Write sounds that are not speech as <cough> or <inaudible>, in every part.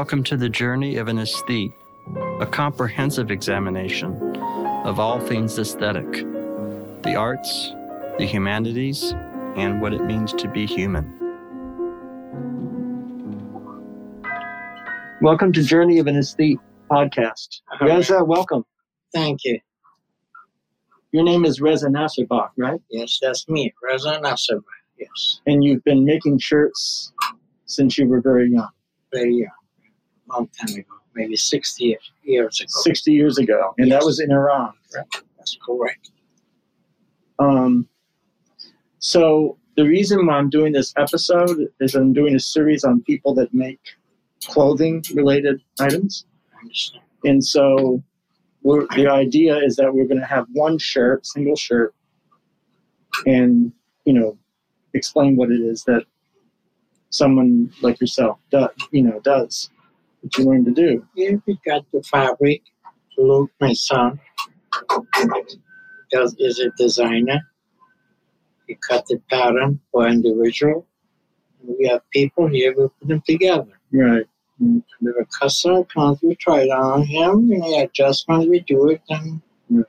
Welcome to the journey of an aesthete, a comprehensive examination of all things aesthetic, the arts, the humanities, and what it means to be human. Welcome to Journey of an Aesthete podcast. Uh-huh. Reza, welcome. Thank you. Your name is Reza Nasserbach, right? Yes, that's me, Reza Nasserbach. Yes, And you've been making shirts since you were very young, very young, long time ago, maybe 60 years ago. 60 years ago, and that was in Iran. Right? That's correct. Um, so the reason why I'm doing this episode is I'm doing a series on people that make clothing related items. And so we're, the idea is that we're going to have one shirt, single shirt, and, you know, explain what it is that someone like yourself does, you know, does, what you learn to do. Yeah, we got the fabric. Luke, my son, does is a designer. He cut the pattern for individual. We have people here, we put them together. Right. And there the customer comes, we try it on him, and any adjustments we do it, and Right.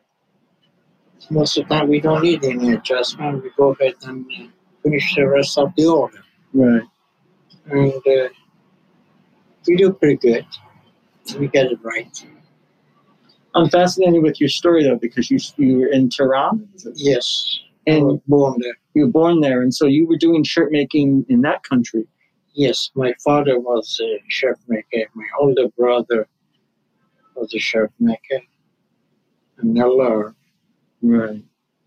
most of the time we don't need any adjustment. We go ahead and finish the rest of the order. Right. And uh, we do pretty good. We get it right. I'm fascinated with your story though, because you you were in Tehran. Yes. and And born there. you were born there, and so you were doing shirt making in that country. Yes, my father was a shirt maker. My older brother was a shirt maker. And I learned Right.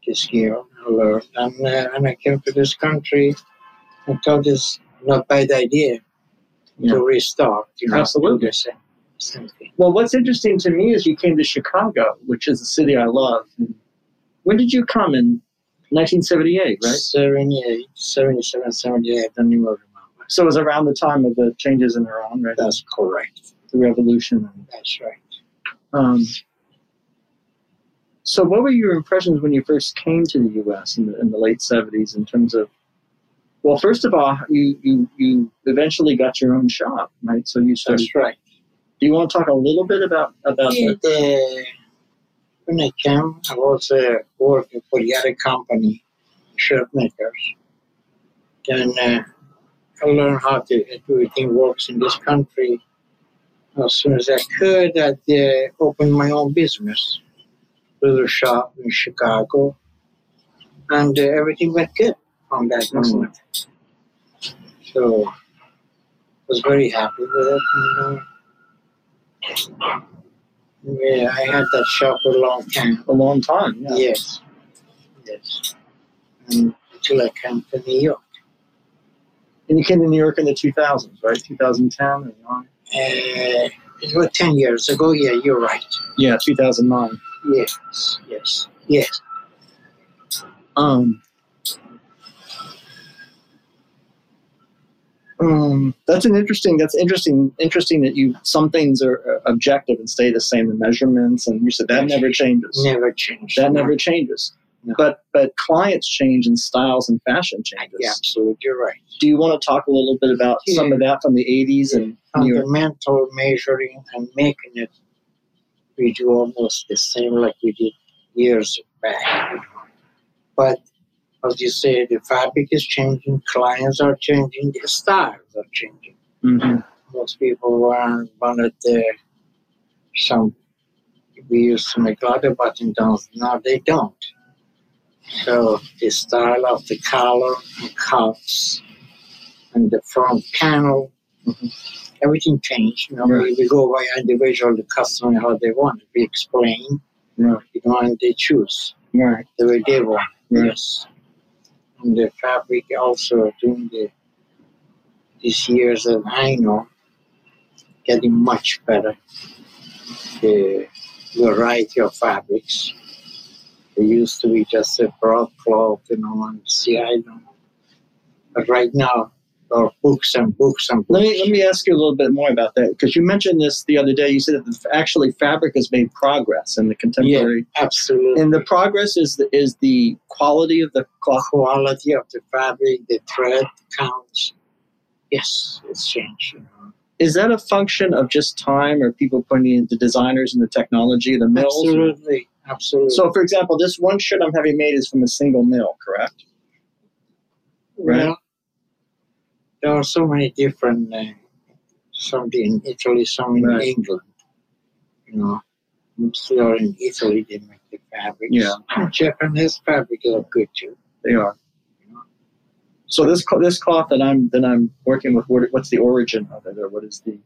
this skill. I learned. And uh, when I came to this country, I thought it's not a bad idea To restart. You know, Absolutely. same, same. Well, what's interesting to me is you came to Chicago, which is a city I love. When did you come in? 1978, right? 78, 77, 78, I don't even remember. So it was around the time of the changes in Iran, right? That's correct. the revolution. That's right. Um, so, what were your impressions when you first came to the U.S. in the, in the late 70s in terms of? Well, first of all, you, you you eventually got your own shop, right? So you started. That's right. Do you want to talk a little bit about about Yeah, that? the, when I came, I was uh, working for the other company, shirt makers. Then uh, I learned how to everything works in this country. As soon as I could, I uh, opened my own business, little shop in Chicago, and uh, everything went good from that moment. So, was very happy with it. And, uh, yeah, I had that shop for a long time. A long time. Yeah. Yes, yes. And until I came to New York. And you came to New York in the 2000s, right? 2010 or 9? Uh, it was 10 years ago. Yeah, you're right. Yeah, 2009. Yes, yes, yes. Um, um, that's an interesting. That's interesting. Interesting that you some things are uh, objective and stay the same. The measurements, and you said that never changes. Never changed. That never changes. No. But but clients change and styles and fashion changes. Yeah, absolutely. You're right. Do you want to talk a little bit about some of that from the 80s and? Fundamental measuring and making it, we do almost the same like we did years back. But as you say, the fabric is changing, clients are changing, the styles are changing. Mhm. most people want, wanted uh, some. We used to make leather button downs. Now they don't. So the style of the collar and cuffs and the front panel, Mhm. everything changed. You know, we, we go by individual, the customer how they want it. We explain, Right. you know, and they choose Right. the way they want. Yes. The fabric also during the these years that I know getting much better. The variety of fabrics. It used to be just a broadcloth, you know, and see I know. But right now books and books and books. Let me let me ask you a little bit more about that because you mentioned this the other day. You said that actually fabric has made progress in the contemporary, Yeah, Absolutely. and the progress is the, is the quality of the cloth. quality of the fabric, the thread counts. Yes, it's changed. You know. Is that a function of just time, or people putting in the designers and the technology, the mills? Absolutely, absolutely. So, for example, this one shirt I'm having made is from a single mill, correct? right. Well, there are so many different. Uh, some in Italy, some in Right. England. You know, are in Italy. They make the fabrics. Yeah. Japanese fabrics are good too. They are. So this this cloth that I'm that I'm working with, what's the origin of it, or what is the?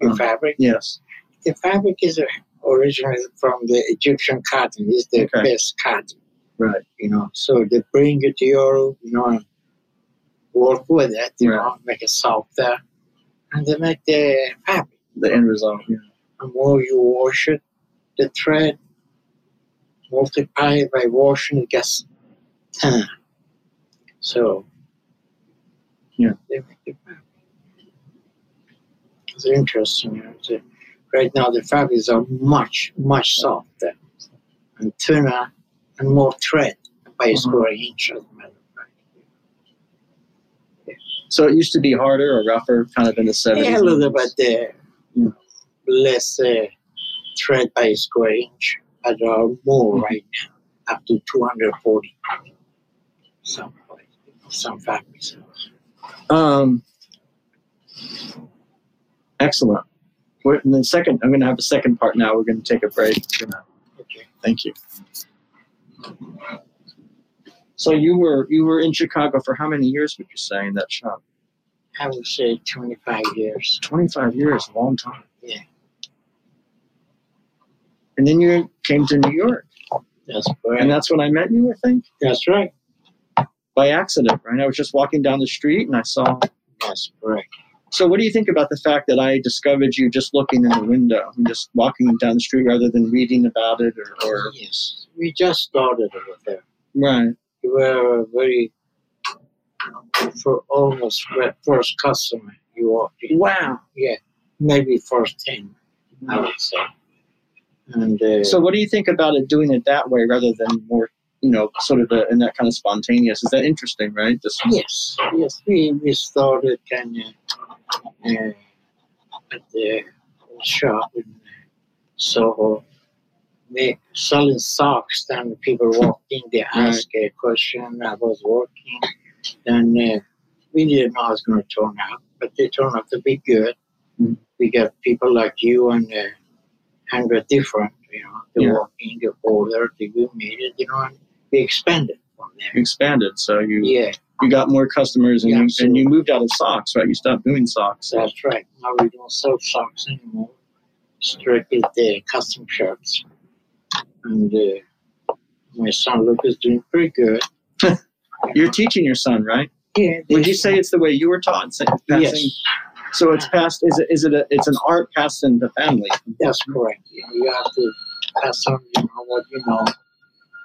The Mhm. fabric. Yes. The fabric is uh, originally from the Egyptian cotton. It's the Okay. best cotton. Right. You know, so they bring it to Europe. You know, and work with it. You Right. know, make it softer, and they make the fabric. The end result. Yeah. the more you wash it, the thread multiply by washing it gets tan. So Yeah. they make it fabric. It's interesting. You know, the- right now the fabrics are much, much softer and thinner and more thread by a Mhm. square inch as a matter of fact. So it used to be harder or rougher, kind of in the seventies. Yeah, a little bit Yeah. less uh, thread by square inch, but there more Mhm. right now, up to 240. Some, some fabrics. Um. Excellent. We're, and then second, I'm going to have a second part now. We're going to take a break. Gonna- Okay. Thank you. So you were you were in Chicago for how many years? Would you say in that shop? I would say 25 years. Twenty five years, a long time. Yeah. And then you came to New York, That's right. and that's when I met you. I think That's right. by accident, right? I was just walking down the street and I saw. That's correct. So, what do you think about the fact that I discovered you just looking in the window and just walking down the street rather than reading about it or, or Yes. We just started over there. right? We were a very, for almost first customer you in. Wow. Yeah. Maybe first 10, I would say. And uh, So, what do you think about it doing it that way rather than more, you know, sort of a, in that kind of spontaneous? Is that interesting, right? Just Yes, yes, we, we started kind of uh, at the shop in Soho, make, selling socks. Then people walk in, they asked a question. I was working, and uh, we didn't know how it was going to turn out, but they turned out to be good. Mhm. We got people like you and uh, hundred different, you know, they Yeah. walk in, they order, they we made it, you know, and we expanded from there. you expanded, so you Yeah. you got more customers and Yeah, you and you moved out of socks, right? You stopped doing socks. That's right. Now we don't sell socks anymore. Strictly the custom shirts. And uh, my son Luke is doing pretty good. <laughs> You're teaching your son, right? Yeah. Would you say it's the way you were taught? Say- Passing, Yes, So it's passed. Is it? Is it? A, it's an art passed in the family. that's correct. You, have to pass on, you know, what you know.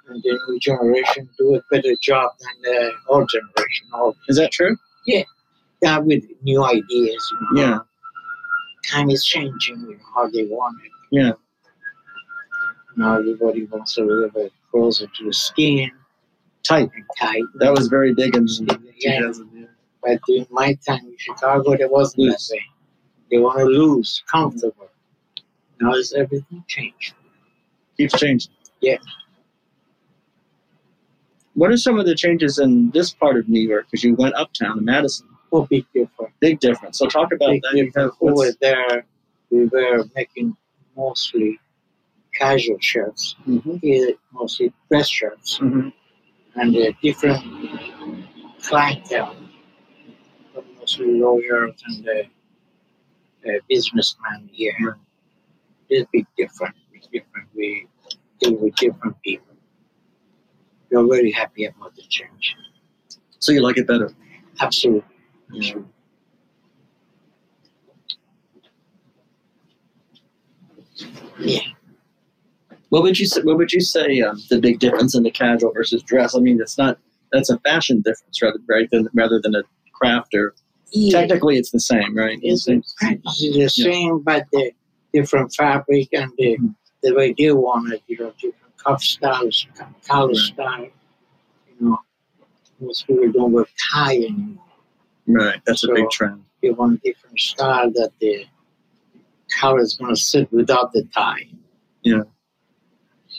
And the new generation do a better job than the old generation. Or Is that true? yeah, with new ideas. You know. Yeah. Time is changing, you know, how they want it. Yeah. Now everybody wants a little bit closer to the skin Tight. and tight. That was very big in Yeah. 2000. yeah. But in my time in Chicago, there wasn't Loose. that way. They want to lose, comfortable. Now it's everything changed. Keeps changing. Yeah. What are some of the changes in this part of New York? Because you went uptown to Madison. Oh, big difference. Big difference. So talk about Big that. Difference. Over there, we were making mostly casual shirts, Mhm, here mostly dress shirts, mhm. and a different clientele, mostly lawyers and uh, uh, businessmen here. Right. It's big different. It's different. We deal with different people. We're very happy about the change. So you like it better. Absolutely. Yeah. What would you say? What would you say um, the big difference in the casual versus dress? I mean, it's not. That's a fashion difference, rather right than rather than a craft or Yeah. technically it's the same, right? It's Same- practically the same, but the different fabric and the, Mhm. the way you want it, you know, different cuff styles, collar Right. style. You know, most people don't wear tie anymore. Right. That's a big trend. you want a different style that the color is going to sit without the tie. Yeah.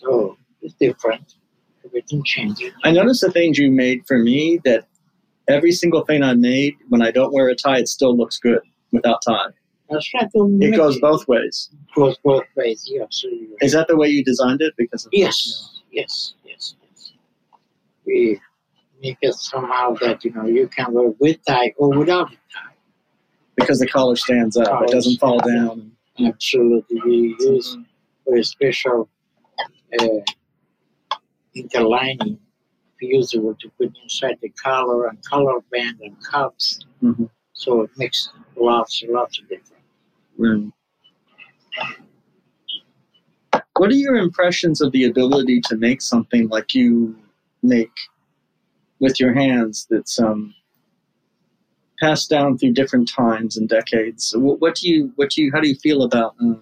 So it's different. Everything changes. I noticed the things you made for me that every single thing I made, when I don't wear a tie, it still looks good without tie. That's right. It goes both ways. goes both ways. Yeah, absolutely. right. Is that the way you designed it? Because of Yes, yes, yes, yes. We make it somehow that you know you can wear with tie or without a tie. because the collar stands up, it doesn't fall down. Absolutely, we use mm-hmm. very special uh, interlining fusible to put inside the collar and collar band and cuffs. Mhm. So it makes lots and lots of difference. Right. What are your impressions of the ability to make something like you make with your hands that's um, passed down through different times and decades? What, what do you, what do you, how do you feel about uh,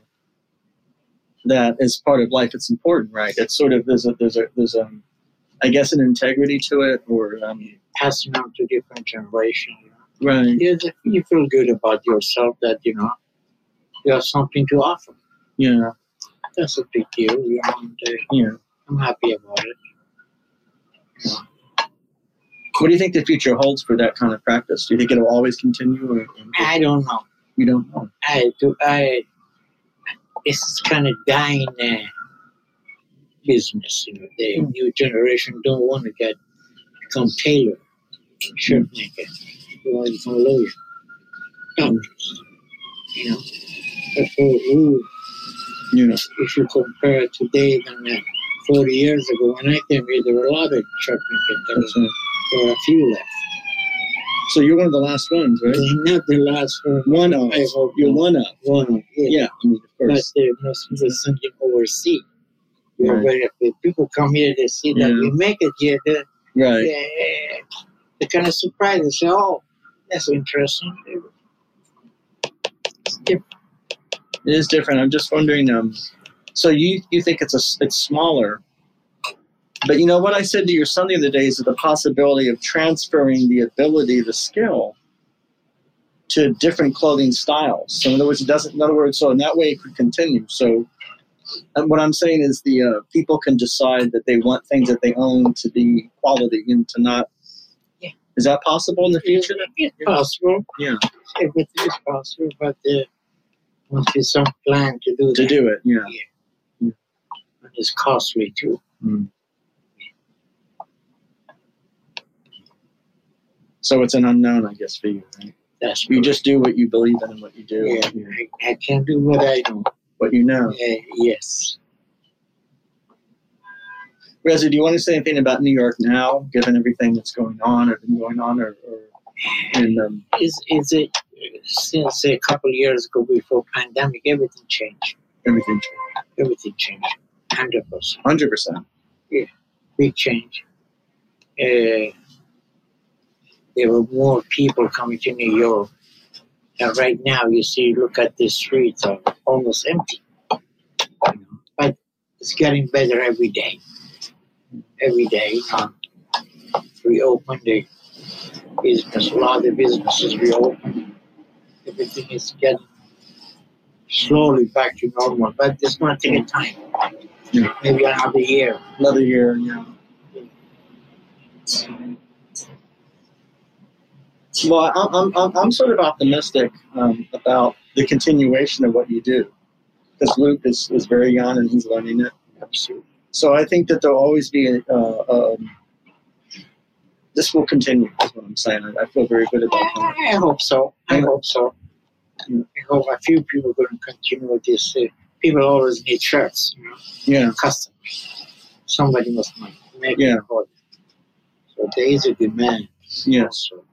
that as part of life? It's important, right? It's sort of there's a there's a there's a I guess an integrity to it, or um, Passing on to different. You know? right? you, you feel good about yourself that you know you have something to offer. Yeah, That's a big deal. You know, and, uh, yeah. I'm happy about it. You know, What do you think the future holds for that kind of practice? Do you think it'll always continue, or, or I don't know. you don't know? I do. I. Is kind of dying uh, business. You know, the Mm. new generation don't want to get become tailor, shirt maker. They want to become lawyer, doctors. You know, for who You know, if you compare today than uh, 40 years ago when I came here, there were a lot of truck makers. There, was, that's there were a few left. So you're one of the last ones, right? Not the last one. One of. I hope You're not. one of. One, yeah. Yeah, I mean, of But course. uh, most of the singing overseas. Are Right. very if people come here, they see that Yeah. we make it here. They, Right. they, they're kind of surprised. They say, "Oh, that's interesting." It's different. It is different. I'm just wondering. Um, so you you think it's a it's smaller, but you know what I said to your son the other day is the possibility of transferring the ability, the skill, to different clothing styles. So in other words, it doesn't. In other words, so in that way it could continue. So. And what I'm saying is the uh, people can decide that they want things that they own to be quality and to not. Yeah. Is that possible in the future? It's possible. Yeah. Everything is possible, but there must be some plan to do To that. do it, yeah. And it's costly too. So it's an unknown, I guess, for you. Right? That's You correct. just do what you believe in and what you do, yeah. you, I, I can do what I know. what you know. Uh, yes. Reza, do you want to say anything about New York now, given everything that's going on or been going on, or, or and um, Is is it since a couple of years ago before pandemic everything changed. everything, Everything changed. Hundred percent. hundred percent. Big change. Uh, there were more people coming to New York. And right now you see look at the streets are almost empty. But it's getting better every day. Every day, know. Reopen the business, a lot of the businesses reopen. Everything is getting slowly back to normal, but it's going to take a time. Yeah. Maybe another year. Another year, yeah. Well, I'm, I'm, I'm, sort of optimistic um, about the continuation of what you do, because Luke is, is very young and he's learning it. Absolutely. So I think that there'll always be a, uh, um, this will continue. Is what I'm saying. I, I feel very good about that. I hope so. I Yeah. hope so. Yeah. I hope a few people are going to continue with this. Uh, people always need shirts, you know, Yeah, customers. Somebody must make make Yeah. it. So there is a demand. yes. Also.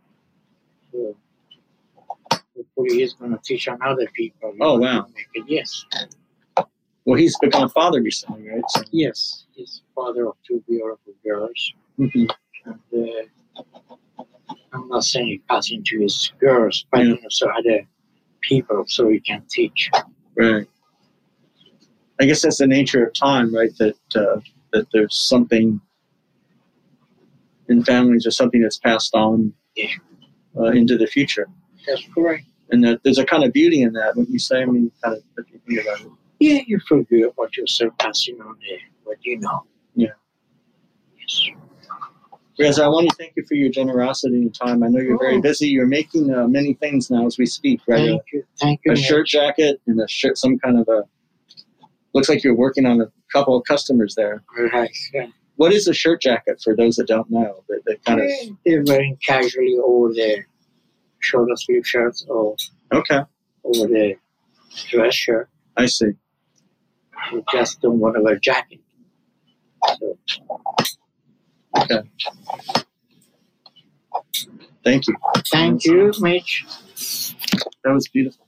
Hopefully he's going to teach on other people. Oh, wow. Yes. Well, he's become a father recently, right? So, Yes. He's father of two beautiful girls. Mhm. And uh, I'm not saying he passing to his girls, but Yeah. you know, so other people so he can teach. Right. I guess that's the nature of time, right? That uh, that there's something in families or something that's passed on Yeah. Uh, into the future. That's correct. And that there's a kind of beauty in that when you say, I mean, kind of, if you think about it. Yeah, you about yourself passing on there, what you know. Yeah. Yes. Reza, I want to thank you for your generosity and time. I know you're very Oh. busy. You're making uh, many things now as we speak, right? A- Thank you. Thank you. a Mitch. shirt jacket and a shirt, some kind of a. Looks like you're working on a couple of customers there. Right. Yeah. What is a shirt jacket for those that don't know? That, that kind of They're wearing casually over their shoulder sleeve shirts or okay. over their dress shirt. I see. They just don't want to wear jacket. So Thank you. thank you, Mitch. That was beautiful.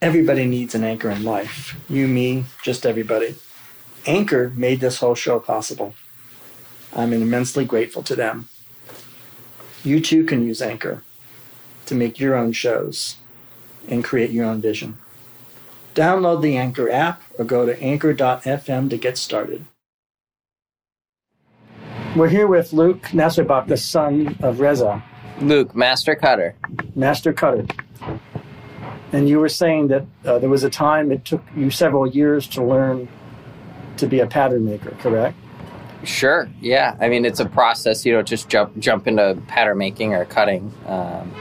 Everybody needs an anchor in life. You, me, just everybody. Anchor made this whole show possible. I'm immensely grateful to them. You too can use Anchor to make your own shows and create your own vision. Download the Anchor app or go to anchor.fm to get started. We're here with Luke Nasserbach, the son of Reza, Luke, master cutter. master cutter. And you were saying that uh, there was a time it took you several years to learn to be a pattern maker, correct? Sure. Yeah. I mean, it's a process. You don't just jump jump into pattern making or cutting. Um,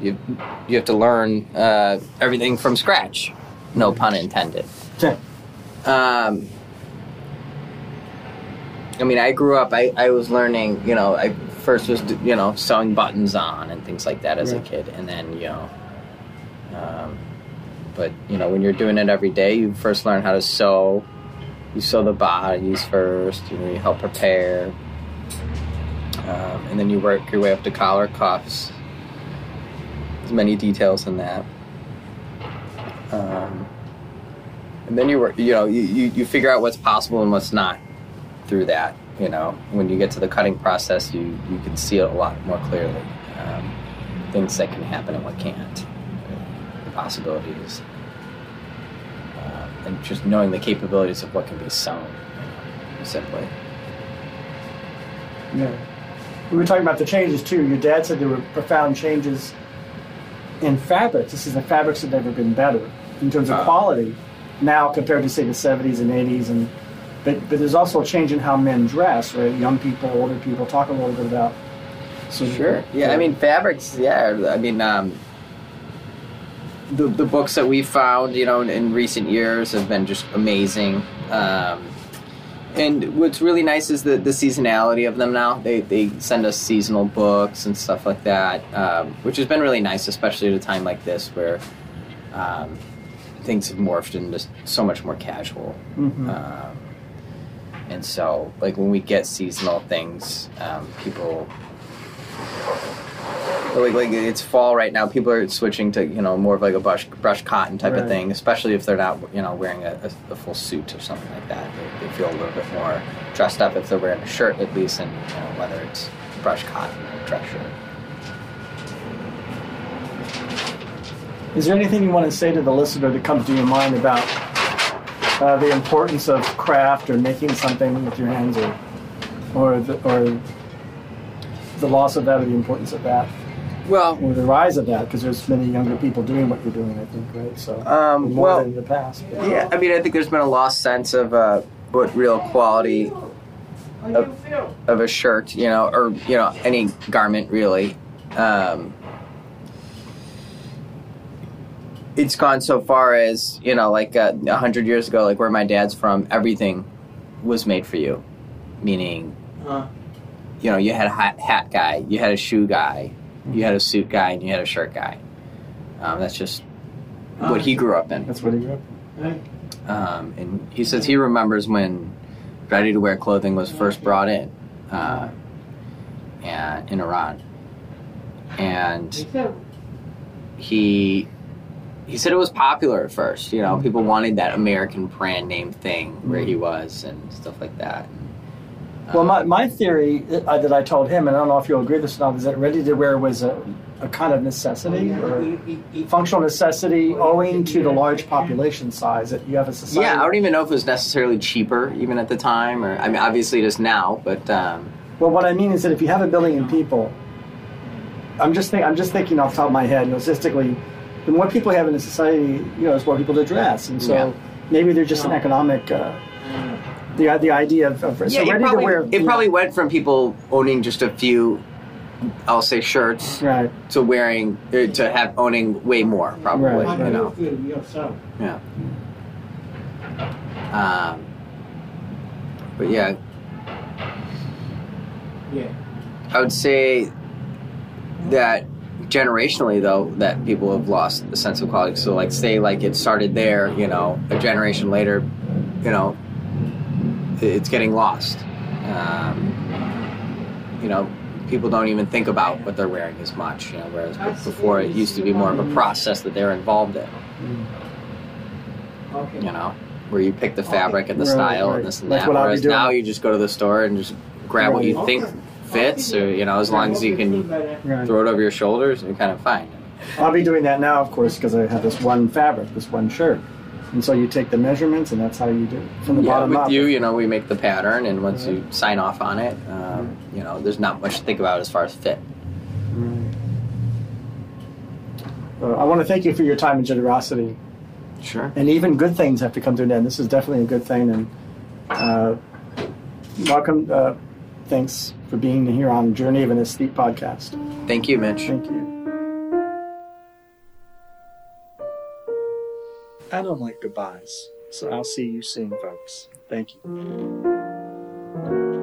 you you have to learn uh, everything from scratch. No pun intended. Okay. Um, I mean, I grew up. I, I was learning. You know, I first was you know sewing buttons on and things like that as a kid, and then you know. Um, but you know, when you're doing it every day, you first learn how to sew. You sew the bodies first. You know, you help prepare, um, and then you work your way up to collar cuffs. There's many details in that. Um, and then you work. You know, you, you, you figure out what's possible and what's not through that. You know, when you get to the cutting process, you you can see it a lot more clearly. Um, things that can happen and what can't. The possibilities. And just knowing the capabilities of what can be sewn, simply. Yeah. We were talking about the changes too. Your dad said there were profound changes in fabrics. This is the fabrics have never been better in terms of Uh. quality now compared to say the 70s and 80s and but but there's also a change in how men dress, right? Young people, older people. Talk a little bit about. So sure? Yeah, I mean fabrics. Yeah, I mean um, the the books that we found, you know, in, in recent years have been just amazing. Um, and what's really nice is the, the seasonality of them now. They, they send us seasonal books and stuff like that, um, which has been really nice, especially at a time like this where um, things have morphed into so much more casual. Mhm. Um, and so, like when we get seasonal things, um, people like like it's fall right now. People are switching to you know more of like a brush brush cotton type Right. of thing, especially if they're not you know wearing a, a, a full suit or something like that. They, they feel a little bit more dressed up if they're wearing a shirt at least, and you know whether it's brush cotton or dress shirt. Is there anything you want to say to the listener that comes to your mind about uh, the importance of craft or making something with your hands, or or the, or the loss of that, or the importance of that, Well, or the rise of that? Because there's many younger people doing what you're doing, I think, right? So um, more well, than in the past. but- Yeah, I mean, I think there's been a lost sense of uh, what real quality of, of a shirt, you know, or you know, any garment really. Um, it's gone so far as you know, like uh, a hundred years ago, like where my dad's from, everything was made for you, meaning, Uh. You know, you had a hat, hat guy, you had a shoe guy, you had a suit guy, and you had a shirt guy. Um, that's just what he grew up in. That's what he grew up. Um, and he says he remembers when ready to wear clothing was first brought in uh, and, in Iran. And he he said it was popular at first. You know, people wanted that American brand name thing where he was and stuff like that. Well, Um, my, my theory uh, that I told him, and I don't know if you'll agree with this or not, is that ready to wear was a, a kind of necessity or functional necessity owing to the large population size that you have a society. yeah, I don't even know if it was necessarily cheaper even at the time, or I mean, obviously it is now, but um, Well, what I mean is that if you have a billion people I'm just think, I'm just thinking off the top of my head, logistically, the more people you have in a society, you know, there's more people to dress, and so Yeah. maybe there's just an economic. Uh, the the idea of, of so Yeah, it ready probably, to wear. it probably went from people owning just a few, I'll say shirts, right. to wearing uh, to have owning way more probably. Right, You know. Yeah. Um, but yeah, Yeah. I would say that generationally though that people have lost the sense of quality. So like say like it started there, you know, a generation later, you know, it- it's getting lost. Um, you know, people don't even think about what they're wearing as much. You know, whereas before it used to be more of a process that they're involved in. You know, where you pick the fabric and the style and this and That's that. what I'll be Whereas now you just go to the store and just grab what you think fits, or you know, as long as you can throw it over your shoulders, you're kind of fine. I'll be doing that now, of course, because I have this one fabric, this one shirt, and so you take the measurements, and that's how you do it from the yeah, bottom with up. you, you know, we make the pattern, and once you sign off on it, um, you know, there's not much to think about as far as fit. Uh, I want to thank you for your time and generosity. Sure. and even good things have to come to an end. This is definitely a good thing, and uh, welcome. Uh, thanks for being here on Journey of an Aesthete podcast. Thank you, Mitch. Thank you. I don't like goodbyes. So I'll see you soon, folks. Thank you.